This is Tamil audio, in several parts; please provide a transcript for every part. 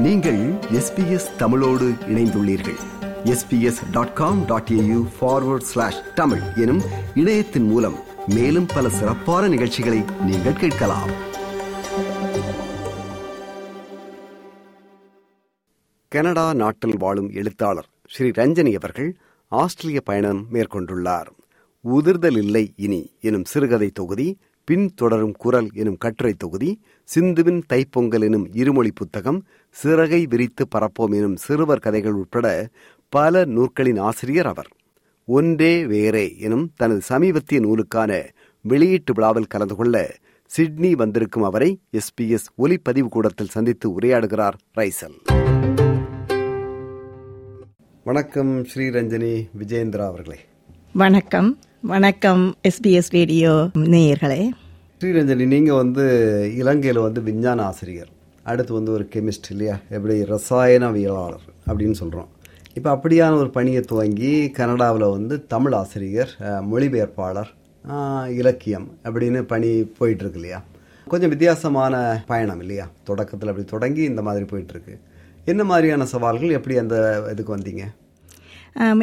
நீங்கள் எஸ்பிஎஸ் தமிழோடு இணைந்துள்ளீர்கள். SBS dot com dot AU forward slash Tamil எனும் இணையத்தின் மூலம் மேலும் பல சிறப்பான நிகழ்ச்சிகளை நீங்கள் கேட்கலாம். கனடா நாட்டில் வாழும் எழுத்தாளர் ஸ்ரீ ரஞ்சனி அவர்கள் ஆஸ்திரேலிய பயணம் மேற்கொண்டுள்ளார். உதிர்தல் இல்லை இனி எனும் சிறுகதை தொகுதி பின் தொடரும் குரல் எனும் கட்டுரை தொகுதி சிந்துவின் தைப்பொங்கல் எனும் இருமொழி புத்தகம் சிறகை விரித்து பரப்போம் எனும் சிறுவர் கதைகள் உட்பட பல நூற்களின் ஆசிரியர் அவர். ஒன்றே வேறே எனும் தனது சமீபத்திய நூலுக்கான வெளியீட்டு விழாவில் கலந்து கொள்ள சிட்னி வந்திருக்கும் அவரை எஸ்பிஎஸ் ஒலிப்பதிவு கூடத்தில் சந்தித்து உரையாடுகிறார் ரைசல். வணக்கம் ஸ்ரீரஞ்சனி விஜயேந்திரா அவர்களே. வணக்கம். வணக்கம் எஸ்பிஎஸ் ரேடியோ நேயர்களே. ஸ்ரீரஞ்சனி நீங்கள் வந்து இலங்கையில் வந்து விஞ்ஞான ஆசிரியர். அடுத்து வந்து ஒரு கெமிஸ்ட் இல்லையா? எப்படி ரசாயனவியலாளர் அப்படின்னு சொல்கிறோம் இப்போ அப்படியான ஒரு பணியை துவங்கி கனடாவில் வந்து தமிழ் ஆசிரியர் மொழிபெயர்ப்பாளர் இலக்கியம் அப்படின்னு பணி போயிட்டுருக்கு இல்லையா? கொஞ்சம் வித்தியாசமான பயணம் இல்லையா? தொடக்கத்தில் அப்படி தொடங்கி இந்த மாதிரி போயிட்டுருக்கு. என்ன மாதிரியான சவால்கள் எப்படி அந்த இதுக்கு வந்தீங்க?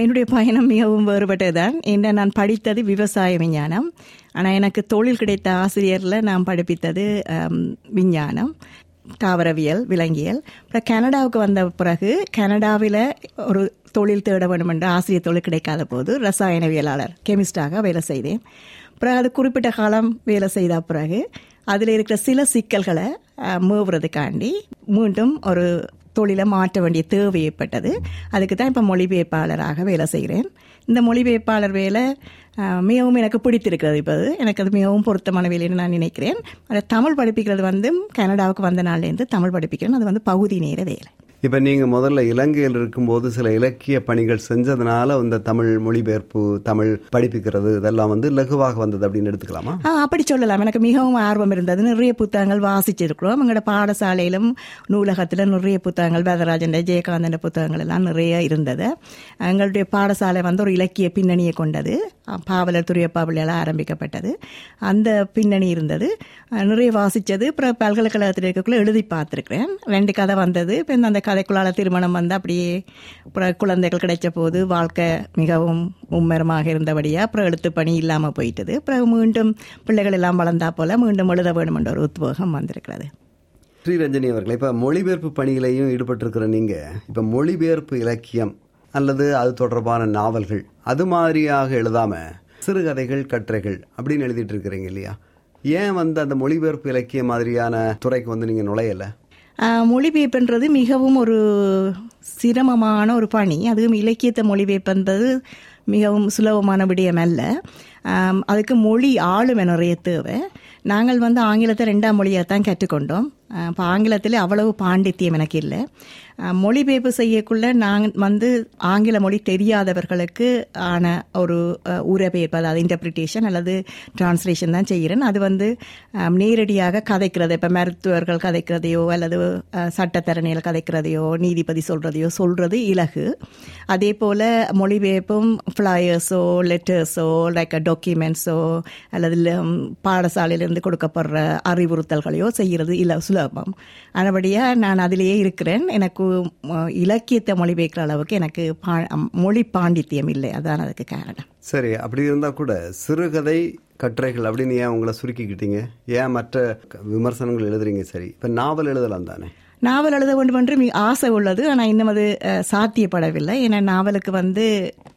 என்னுடைய பயணம் மிகவும் வேறுபட்டதுதான். என்ன நான் படித்தது விவசாய விஞ்ஞானம். ஆனால் எனக்கு தொழில் கிடைத்த ஆசிரியரில் நான் படிப்பித்தது விஞ்ஞானம் தாவரவியல் விலங்கியல். அப்புறம் கனடாவுக்கு வந்த பிறகு கனடாவில் ஒரு தொழில் தேட வேண்டும் என்று ஆசிரியர் தொழில் கிடைக்காத போது ரசாயனவியலாளர் கெமிஸ்டாக வேலை செய்தேன். அப்புறம் அது குறிப்பிட்ட காலம் வேலை செய்த பிறகு அதில் இருக்கிற சில சிக்கல்களை மூவுறதுக்காண்டி மீண்டும் ஒரு தொழிலை மாற்ற வேண்டிய தேவை ஏற்பட்டது. அதுக்கு தான் இப்போ மொழிபெயர்ப்பாளராக வேலை செய்கிறேன். இந்த மொழிபெயர்ப்பாளர் வேலை மிகவும் எனக்கு பிடித்திருக்கிறது இப்போ எனக்கு அது மிகவும் பொருத்தமான வேலைன்னு நான் நினைக்கிறேன். அதை தமிழ் படிப்பிக்கிறது வந்து கனடாவுக்கு வந்த நாள்லேருந்து தமிழ் படிப்பிக்கிறேன். அது வந்து பகுதி நேர வேலை. இப்போ நீங்கள் முதல்ல இலங்கையில் இருக்கும்போது சில இலக்கிய பணிகள் செஞ்சதுனால இந்த தமிழ் மொழிபெயர்ப்பு தமிழ் படிப்புக்கிறது இதெல்லாம் வந்து லகுவாக வந்தது அப்படின்னு எடுத்துக்கலாமா? அப்படி சொல்லலாம். எனக்கு மிகவும் ஆர்வம் இருந்தது. நிறைய புத்தகங்கள் வாசிச்சிருக்கிறோம். எங்களோட பாடசாலையிலும் நூலகத்தில் நிறைய புத்தகங்கள் வேதராஜன் ஜெயகாந்தன் புத்தகங்கள் எல்லாம் நிறைய இருந்தது. எங்களுடைய பாடசாலை வந்து ஒரு இலக்கிய பின்னணியை கொண்டது. பாவலர் துரியப்பா பிள்ளையால் ஆரம்பிக்கப்பட்டது. அந்த பின்னணி இருந்தது. நிறைய வாசித்தது அப்புறம் பல்கலைக்கழகத்தில் இருக்கக்குள்ள எழுதி பார்த்துருக்கிறேன். ரெண்டு கதை வந்தது. இப்போ இந்த கதை கதைக்குள்ளால திருமணம் வந்து அப்படியே அப்புறம் குழந்தைகள் கிடைச்ச போது வாழ்க்கை மிகவும் மும்மரமாக இருந்தபடியாக அப்புறம் எழுத்து பணி இல்லாமல் போயிட்டது. அப்புறம் மீண்டும் பிள்ளைகள் எல்லாம் வளர்ந்தா போல மீண்டும் எழுத வேண்டும் என்ற ஒரு உத்வேகம் வந்திருக்கிறது. ஸ்ரீரஞ்சனி அவர்களே இப்போ மொழிபெயர்ப்பு பணிகளையும் ஈடுபட்டிருக்கிற நீங்கள் இப்போ மொழிபெயர்ப்பு இலக்கியம் அல்லது அது தொடர்பான நாவல்கள் அது மாதிரியாக எழுதாமல் சிறுகதைகள் கட்டுரைகள் அப்படின்னு எழுதிட்டு இருக்கிறீங்க இல்லையா? ஏன் வந்து அந்த மொழிபெயர்ப்பு இலக்கியம் மாதிரியான துறைக்கு வந்து நீங்கள் நுழையலை? மொழிபெயர்ப்புன்றது மிகவும் ஒரு சிரமமான ஒரு பணி. அதுவும் இலக்கியத்தை மொழிபெயர்ப்பது மிகவும் சுலபமான விடயம் அல்ல. அதுக்கு மொழி ஆளுமை நிறைய தேவை. நாங்கள் வந்து ஆங்கிலத்தை ரெண்டாம் மொழியாக தான் கற்றுக்கொண்டோம். இப்போ ஆங்கிலத்தில் அவ்வளவு பாண்டித்தியம் எனக்கு இல்லை. மொழிபெயர்ப்பு செய்யக்குள்ள நாங்கள் வந்து ஆங்கில மொழி தெரியாதவர்களுக்கு ஆன ஒரு அஹ், அதாவது இன்டர்பிரிட்டேஷன் அல்லது டிரான்ஸ்லேஷன் தான் செய்கிறேன் அது வந்து நேரடியாக கதைக்கிறது. இப்போ மருத்துவர்கள் கதைக்கிறதையோ அல்லது அஹ், சட்டத்தரணிகள் கதைக்கிறதையோ நீதிபதி சொல்கிறதையோ சொல்கிறது இலகு. அதே போல் மொழிபெயர்ப்பும் ஃப்ளையர்ஸோ லெட்டர்ஸோ லைக் டாக்குமெண்ட்ஸோ அல்லது பாடசாலையிலிருந்து கொடுக்கப்படுற அறிவுறுத்தல்களையோ செய்கிறது இல்லை சுலபம் ஆனபடியாக நான் அதிலேயே இருக்கிறேன். எனக்கு இலக்கியத்தை மொழிபெயர்க்கிற அளவுக்கு எனக்கு பா மொழி பாண்டித்தியம் இல்லை. அதான் அதுக்கு காரணம். சரி அப்படி இருந்தா கூட சிறுகதை கட்டுரைகள் அப்படின்னு ஏன் உங்களை சுருக்கிக்கிட்டீங்க? ஏன் மற்ற விமர்சனங்கள் எழுதுறீங்க? சரி இப்ப நாவல் எழுதலாம் தானே? நாவல் எழுத வேண்டும் என்று ஆசை உள்ளது. ஆனால் இன்னும் அது சாத்தியப்படவில்லை. ஏன்னா நாவலுக்கு வந்து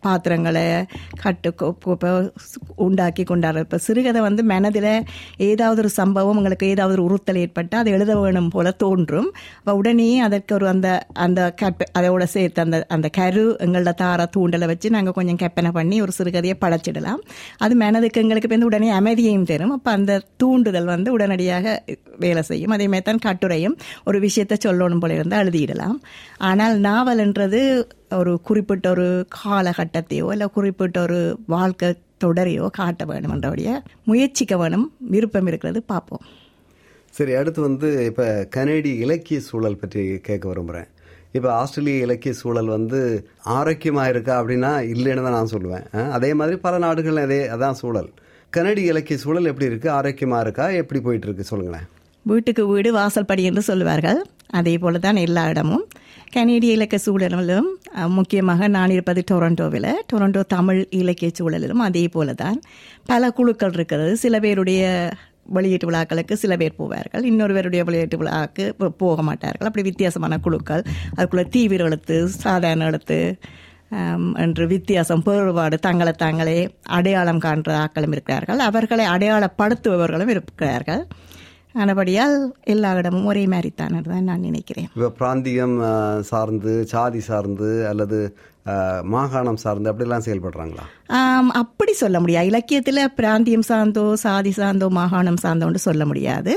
பாத்திரங்களை கட்டு கொ- இப்போ உண்டாக்கி கொண்டாடுற இப்போ சிறுகதை வந்து மனதில் ஏதாவது ஒரு சம்பவம் உங்களுக்கு ஏதாவது ஒரு உறுத்தல் ஏற்பட்டால் அதை எழுத வேணும் போல தோன்றும். அப்போ உடனே அதற்கு ஒரு அந்த அந்த கற்ப அதோட சேர்த்து அந்த அந்த கரு எங்களோட தார தூண்டலை வச்சு நாங்கள் கொஞ்சம் கற்பனை பண்ணி ஒரு சிறுகதையை படைச்சிடலாம். அது மனதுக்கு எங்களுக்கு இப்போ வந்து உடனே அமைதியையும் தரும். அப்போ அந்த தூண்டுதல் வந்து உடனடியாக வேலை செய்யும். அதே மாதிரி தான் கட்டுரையும் ஒரு விஷயத்தை சொல்லணும் போல இருந்தால் எழுதிடலாம். ஆனால் நாவல்ன்றது ஒரு குறிப்பிட்ட ஒரு காலகட்டத்தையோ இல்லை குறிப்பிட்ட ஒரு வாழ்க்கை தொடரையோ காட்ட வேணுமென்றபடிய முயற்சிக்க வேணும். விருப்பம் இருக்கிறது. பார்ப்போம். சரி அடுத்து வந்து இப்ப கனேடிய இலக்கிய சூழல் பற்றி கேட்க விரும்புறேன். இப்ப ஆஸ்திரேலிய இலக்கிய சூழல் வந்து ஆரோக்கியமா இருக்கா அப்படின்னா இல்லைன்னு தான் நான் சொல்லுவேன். அதே மாதிரி பல நாடுகள் அதே அதான் சூழல். கனடிய இலக்கிய சூழல் எப்படி இருக்கு? ஆரோக்கியமா இருக்கா? எப்படி போயிட்டு இருக்கு? சொல்லுங்களேன். வீட்டுக்கு வீடு வாசல் படி என்று சொல்லுவார்கள். அதே போல தான் எல்லா இடமும். கனேடிய இலக்கிய சூழலிலும் முக்கியமாக நான் இருப்பது டொரண்டோவில். டொரண்டோ தமிழ் இலக்கிய சூழலிலும் அதே போல தான் பல குழுக்கள் இருக்கிறது. சில பேருடைய வெளியீட்டு விழாக்களுக்கு சில பேர் போவார்கள். இன்னொருவருடைய வெளியீட்டு விழாவுக்கு போக மாட்டார்கள். அப்படி வித்தியாசமான குழுக்கள். அதுக்குள்ள தீவிர எழுத்து சாதாரண எழுத்து என்று வித்தியாசம் வேறுபாடு தங்களை தாங்களே அடையாளம் காண்ற ஆக்களும் இருக்கிறார்கள். அவர்களை அடையாளப்படுத்துபவர்களும் இருக்கிறார்கள். ஆனபடியால் எல்லா இடமும் ஒரே மாதிரி தான் நான் நினைக்கிறேன். இப்போ பிராந்தியம் சார்ந்து சாதி சார்ந்து அல்லது மாகாணம் சார்ந்து அப்படிலாம் செயல்படுறாங்களா? அப்படி சொல்ல முடியாது. இலக்கியத்தில் பிராந்தியம் சார்ந்தோ சாதி சார்ந்தோ மாகாணம் சார்ந்தோன்னு சொல்ல முடியாது.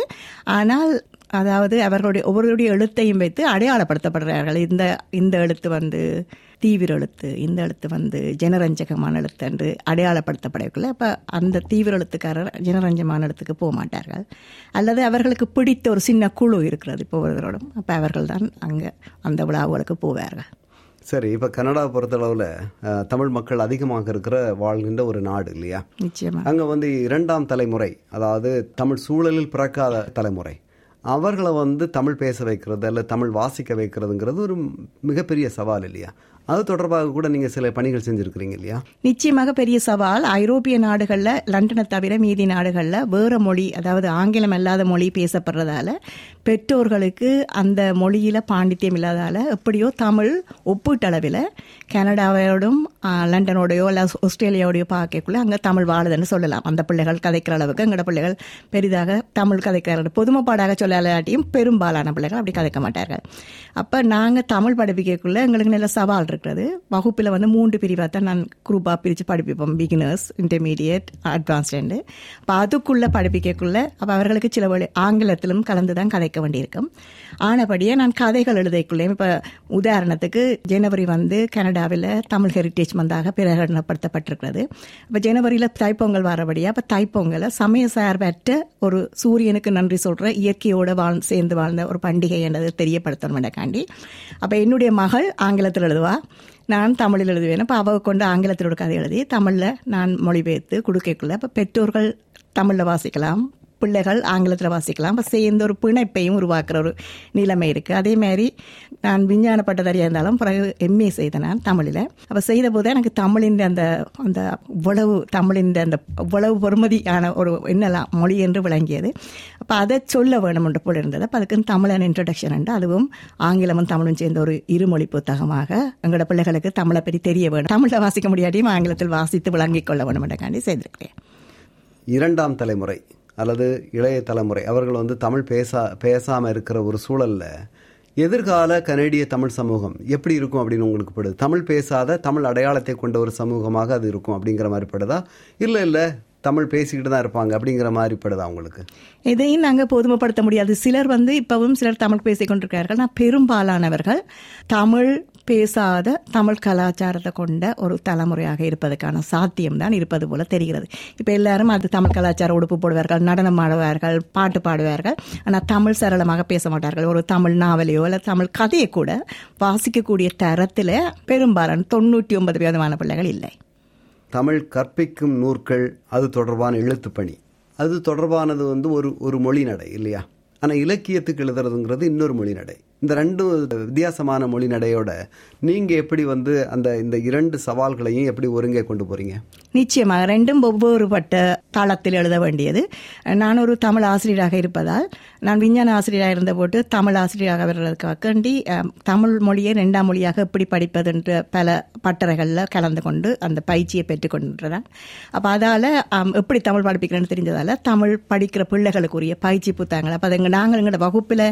ஆனால் அதாவது அவர்களுடைய ஒவ்வொருடைய எழுத்தையும் வைத்து அடையாளப்படுத்தப்படுறார்கள் இந்த இந்த எழுத்து வந்து தீவிர எழுத்து இந்த எழுத்து வந்து ஜனரஞ்சகமான எழுத்து என்று அடையாளப்படுத்தப்படக்குள்ள அப்போ அந்த தீவிர எழுத்துக்காரர் ஜனரஞ்சமான எழுத்துக்கு போக மாட்டார்கள். அல்லது அவர்களுக்கு பிடித்த ஒரு சின்ன குழு இருக்கிறது இப்போ ஒவ்வொருவரோடும் அப்போ அவர்கள் தான் அங்கே அந்த விழாவுகளுக்கு போவார்கள். சரி இப்போ கனடாவை பொறுத்தளவில் தமிழ் மக்கள் அதிகமாக இருக்கிற வாழ்கின்ற ஒரு நாடு இல்லையா? நிச்சயமா. அங்கே வந்து இரண்டாம் தலைமுறை அதாவது தமிழ் சூழலில் பிறக்காத தலைமுறை. அவர்களை வந்து தமிழ் பேச வைக்கிறது அல்லது தமிழ் வாசிக்க வைக்கிறதுங்கிறது ஒரு மிகப்பெரிய சவால் இல்லையா? அது தொடர்பாக கூட நீங்கள் சில பணிகள் செஞ்சிருக்கிறீங்க இல்லையா? நிச்சயமாக பெரிய சவால். ஐரோப்பிய நாடுகளில் லண்டனை தவிர மீதி நாடுகளில் வேற மொழி அதாவது ஆங்கிலம் அல்லாத மொழி பேசப்படுறதால பெற்றோர்களுக்கு அந்த மொழியில பாண்டித்யம் இல்லாதால எப்படியோ தமிழ் ஒப்பீட்டளவில் கனடாவோடும் லண்டனோடையோ இல்லை ஆஸ்திரேலியாவோடையோ பார்க்கக்குள்ள அங்கே தமிழ் வாழுதுன்னு சொல்லலாம். அந்த பிள்ளைகள் கதைக்கிற அளவுக்கு எங்களோட பிள்ளைகள் பெரிதாக தமிழ் கதைக்கிறார்கள். பொதுமைப்பாடாக சொல்லலாட்டியும் பெரும்பாலான பிள்ளைகள் அப்படி கதைக்க மாட்டார்கள். அப்போ நாங்கள் தமிழ் படிப்பிக்கக்குள்ள எங்களுக்கு நல்ல சவால் இருக்கிறது வகுப்பில் வந்து மூன்று பிரிவாக தான் நான் குரூப்பாக பிரித்து படிப்பிப்போம். பிகினர்ஸ் இன்டர்மீடியட் அட்வான்ஸ்டு அப்போ அதுக்குள்ளே படிப்பிக்கக்குள்ளே அப்போ அவர்களுக்கு சில வழி ஆங்கிலத்திலும் கலந்து தான் கதைக்க வேண்டியிருக்கும். ஆனபடியே நான் கதைகள் எழுதைக்குள்ளேயும் இப்போ உதாரணத்துக்கு ஜனவரி வந்து கனடாவில் தமிழ் ஹெரிட்டேஜ் மந்தாக பிரகடனப்படுத்தப்பட்டிருக்கிறது. இப்போ ஜனவரியில் தைப்பொங்கல் வரபடியாக அப்போ தைப்பொங்கலை சமய சார்பற்ற ஒரு சூரியனுக்கு நன்றி சொல்கிற இயற்கையோடு வாழ் சேர்ந்து வாழ்ந்த ஒரு பண்டிகை என்றது தெரியப்படுத்தணுமெனக்காண்டி அப்போ என்னுடைய மகள் ஆங்கிலத்தில் எழுதுவா. நான் தமிழில் எழுதுவேன். அப்போ அவ கொண்டு ஆங்கிலத்தில் ஒரு கதை எழுதி தமிழில் நான் மொழிபெயர்த்து கொடுக்கக்குள்ள அப்போ பெற்றோர்கள் தமிழில் வாசிக்கலாம். பிள்ளைகள் ஆங்கிலத்தில் வாசிக்கலாம். அப்போ சேர்ந்து ஒரு பிணைப்பையும் உருவாக்குற ஒரு நிலைமை இருக்குது அதே மாதிரி நான் விஞ்ஞான பட்டதாரியாக இருந்தாலும் பிறகு எம்ஏ செய்தேன் நான் தமிழில். அப்போ செய்த போது எனக்கு தமிழின் அந்த அந்த இவ்வளவு தமிழின் அந்த இவ்வளவு பொறுமதியான ஒரு என்னலாம் மொழி என்று விளங்கியது. அப்போ அதை சொல்ல வேணும் என்று போல் இருந்தது. அப்போ அதுக்கு தமிழன் இன்ட்ரடக்ஷன் என்று அதுவும் ஆங்கிலமும் தமிழும் சேர்ந்த ஒரு இருமொழி புத்தகமாக எங்களோட பிள்ளைகளுக்கு தமிழை பற்றி தெரிய வேணும். தமிழில் வாசிக்க முடியாட்டியும் ஆங்கிலத்தில் வாசித்து விளங்கிக் கொள்ள வேண்டும் என்றக்காண்டி செய்திருக்கிறேன். இரண்டாம் தலைமுறை. அல்லது இளைய தலைமுறை அவர்கள் வந்து தமிழ் பேசா பேசாமல் இருக்கிற ஒரு சூழல்ல எதிர்கால கனேடிய தமிழ் சமூகம் எப்படி இருக்கும் அப்படின்னு உங்களுக்கு படுது? தமிழ் பேசாத தமிழ் அடையாளத்தை கொண்ட ஒரு சமூகமாக அது இருக்கும் அப்படிங்கிற மாதிரி படுதா? இல்லை இல்லை தமிழ் பேசிக்கிட்டு தான் இருப்பாங்க அப்படிங்கிற மாதிரி படுதா உங்களுக்கு? இதையும் நாங்கள் பொதுமைப்படுத்த முடியாது. சிலர் வந்து இப்பவும் சிலர் தமிழ் பேசிக்கொண்டிருக்கிறார்கள் நான் பெரும்பாலானவர்கள். தமிழ் பேசாத தமிழ் கலாச்சாரத்தை கொண்ட ஒரு தலைமுறையாக இருப்பதற்கான சாத்தியம் தான் இருப்பது போல தெரிகிறது. இப்போ எல்லாரும் அது தமிழ் கலாச்சார உடுப்பு போடுவார்கள் நடனம் ஆடுவார்கள் பாட்டு பாடுவார்கள். ஆனால் தமிழ் சரளமாக பேச மாட்டார்கள். ஒரு தமிழ் நாவலையோ இல்லை தமிழ் கதையை கூட வாசிக்கக்கூடிய தரத்தில் பெரும்பாலான தொண்ணூற்றி ஒன்பது விதமான பிள்ளைகள் இல்லை. தமிழ் கற்பிக்கும் நூற்கள் அது தொடர்பான எழுத்துப்பணி அது தொடர்பானது வந்து ஒரு ஒரு மொழி நடை இல்லையா? ஆனால் இலக்கியத்துக்கு எழுதுறதுங்கிறது இன்னொரு மொழி நடை. இந்த ரெண்டு வித்தியாசமான மொழி நடையோட நீங்கள் எப்படி வந்து அந்த இந்த இரண்டு சவால்களையும் எப்படி ஒருங்கே கொண்டு போறீங்க? நிச்சயமாக ரெண்டும் ஒவ்வொரு பட்ட தளத்தில் எழுத வேண்டியது. நான் ஒரு தமிழ் ஆசிரியராக இருப்பதால் நான் விஞ்ஞான ஆசிரியராக இருந்தபோது தமிழ் ஆசிரியராக வர்றதுக்காண்டி தமிழ் மொழியை ரெண்டாம் மொழியாக எப்படி படிப்பது என்று பல பட்டறைகளில் கலந்து கொண்டு அந்த பயிற்சியை பெற்றுக்கொண்டிருக்கிறேன் அப்போ அதால் எப்படி தமிழ் படிப்பிக்கிறேன்னு தெரிஞ்சதால் தமிழ் படிக்கிற பிள்ளைகளுக்குரிய பயிற்சி புத்தகங்கள். அப்போ அது நாங்கள் எங்களோட வகுப்பில்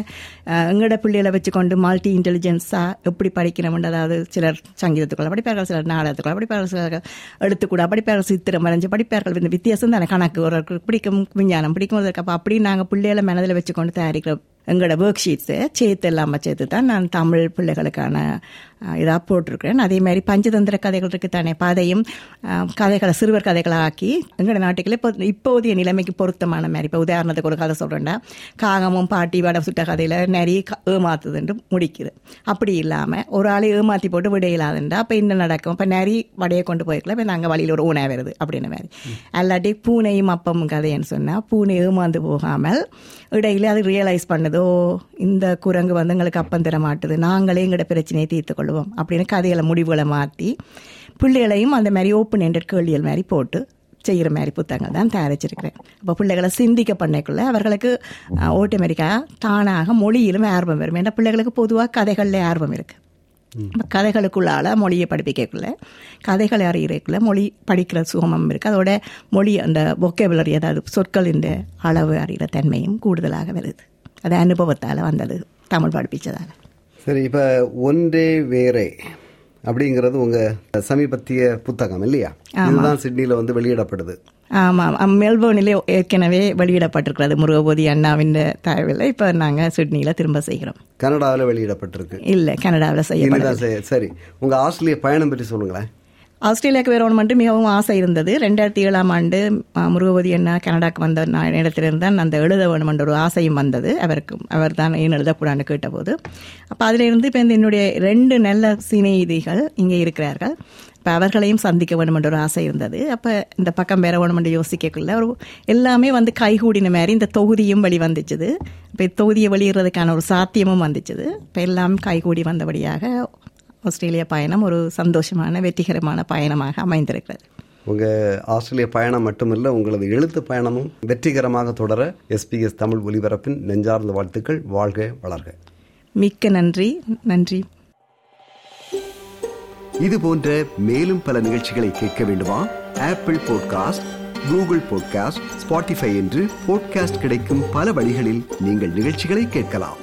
எங்களோட பிள்ளைகளை வச்சுக்கொண்டு மல்டி இன்டெலிஜென்ஸாக எப்படி படிக்கணும்னு அதாவது சிலர் சங்கீதத்துக்குள்ள படிப்பார்கள் சிலர் நாடகத்துக்குள்ள படிப்பார்கள் சிலர் எழுத்துக்கூட படிப்பார்கள் சித்திரம் வரைஞ்சு படிப்பார்கள். இந்த வித்தியாசம் தானே. கணக்கு ஒரு பிடிக்கும் விஞ்ஞானம் பிடிக்கும் அப்போ அப்படி நாங்கள் பிள்ளைகளை மனதில் வச்சுக்கொண்டு தயாரிக்கிற எங்களோட ஒர்க் ஷீட்ஸை சேர்த்து இல்லாமல் சேர்த்து தான் நான் தமிழ் பிள்ளைகளுக்கான இதாக போட்டிருக்கிறேன். அதே மாதிரி பஞ்சதந்திர கதைகள் இருக்கு தானே அதையும் கதைகளை சிறுவர் கதைகளை ஆக்கி எங்களோட நாட்டுக்களே இப்போ இப்போதைய நிலைமைக்கு பொருத்தமான மாதிரி. இப்போ உதாரணத்துக்கு ஒரு கதை சொல்கிறேன்டா காகமும் பாட்டி வட சுட்ட கதையில் நிறைய க- ஏமாத்துதுன்னு முடிக்குது. அப்படி இல்லாமல் ஒரு ஆளை ஏமாற்றி போட்டு விட அப்போ என்ன நடக்கும்? இப்போ நிறைய வடையை கொண்டு போயிருக்கலாம். இப்போ நாங்கள் வழியில் ஒரு ஊனை வருது அப்படின்னு மாதிரி. அல்லாட்டி பூனையும் அப்பமும் கதைன்னு சொன்னால் பூனை ஏமாந்து போகாமல் இடையில அது ரியலைஸ் பண்ணுது ஏதோ இந்த குரங்கு வந்து எங்களுக்கு அப்பம் தர மாட்டுது. நாங்களே எங்களோட பிரச்சனையை தீர்த்து கொள்வோம். அப்படின்னு கதைகளை முடிவுகளை மாற்றி பிள்ளைகளையும் அந்த மாதிரி ஓப்பன் எண்டட் கேள்விகள் மாதிரி போட்டு செய்கிற மாதிரி புத்தகங்கள் தான் தயாரிச்சிருக்கிறேன். அப்போ பிள்ளைகளை சிந்திக்க பண்ணக்குள்ள அவர்களுக்கு ஆட்டோமேட்டிக்காக தானாக மொழியிலும் ஆர்வம் வரும். ஏன்னா பிள்ளைகளுக்கு பொதுவாக கதைகளில் ஆர்வம் இருக்குது கதைகளுக்குள்ளால மொழியை படிப்பிக்கக்குள்ள கதைகளை அறிகிறக்குள்ள மொழி படிக்கிற சுகமம் இருக்குது அதோட மொழி அந்த பொக்கேபுலரி அதாவது சொற்களின் அளவு அறிகிற தன்மையும் கூடுதலாக வருது. அது அனுபவத்தால் வந்தது. தமிழ் படிப்பிச்சதால். சரி இப்போ ஒன்றே வேறே அப்படிங்கிறது உங்க சமீபத்திய புத்தகம் இல்லையா? இதுதான் சிட்னில வந்து வெளியிடப்படுது. ஆமாம் மெல்போர்னிலே ஏற்கனவே வெளியிடப்பட்டிருக்கிறது. முருகபோதி அண்ணாவின் தகவலை இப்போ நாங்கள் சிட்னியில் திரும்ப செய்கிறோம். கனடாவில் வெளியிடப்பட்டிருக்கு. இல்லை கனடாவில் செய்ய- சரி. உங்க ஆஸ்திரேலிய பயணம் பற்றி சொல்லுங்களேன். ஆஸ்திரேலியாவுக்கு வரணுமென்று மிகவும் ஆசை இருந்தது. ரெண்டாயிரத்தி ஏழாம் ஆண்டு முருகபதி என்ன அண்ணா கனடாக்கு வந்த நான் இடத்திலிருந்து தான் அந்த எழுத வேணுமென்ற ஒரு ஆசையும் வந்தது. அவருக்கு அவர் தான் ஏன் எழுதக்கூடாதுன்னு கேட்டபோது. அப்போ அதிலிருந்து இப்போ இந்த என்னுடைய ரெண்டு நல்ல சிநேகிதிகள் இங்கே இருக்கிறார்கள். இப்போ அவர்களையும் சந்திக்க வேணுமென்ற என்ற ஒரு ஆசை இருந்தது. அப்போ இந்த பக்கம் வேற வேணும் என்று யோசிக்கக்குள்ள ஒரு எல்லாமே வந்து கைகூடின மாதிரி இந்த தொகுதியும் வெளி வந்துச்சுது. இப்போ தொகுதியை வெளியிடுறதுக்கான ஒரு சாத்தியமும் வந்துச்சுது. இப்போ எல்லாம் கைகூடி வந்தபடியாக ஆஸ்திரேலியா பயணம் ஒரு சந்தோஷமான வெற்றிகரமான பயணமாக அமைந்திருக்கிறது. உங்க ஆஸ்திரேலிய பயணம் மட்டுமல்ல உங்களது எழுத்து பயணமும் வெற்றிகரமாக தொடர எஸ்பிஎஸ் தமிழ் ஒலிபரப்பின் நெஞ்சார்ந்த வாழ்த்துக்கள். வாழ்க வளர்க. மிக்க நன்றி. நன்றி. இது போன்ற மேலும் பல நிகழ்ச்சிகளை கேட்க வேண்டுமா? Apple podcast Google podcast Spotify என்று பாட்காஸ்ட் கிடைக்கும் பல வழிகளில் நீங்கள் நிகழ்ச்சிகளை கேட்கலாம்.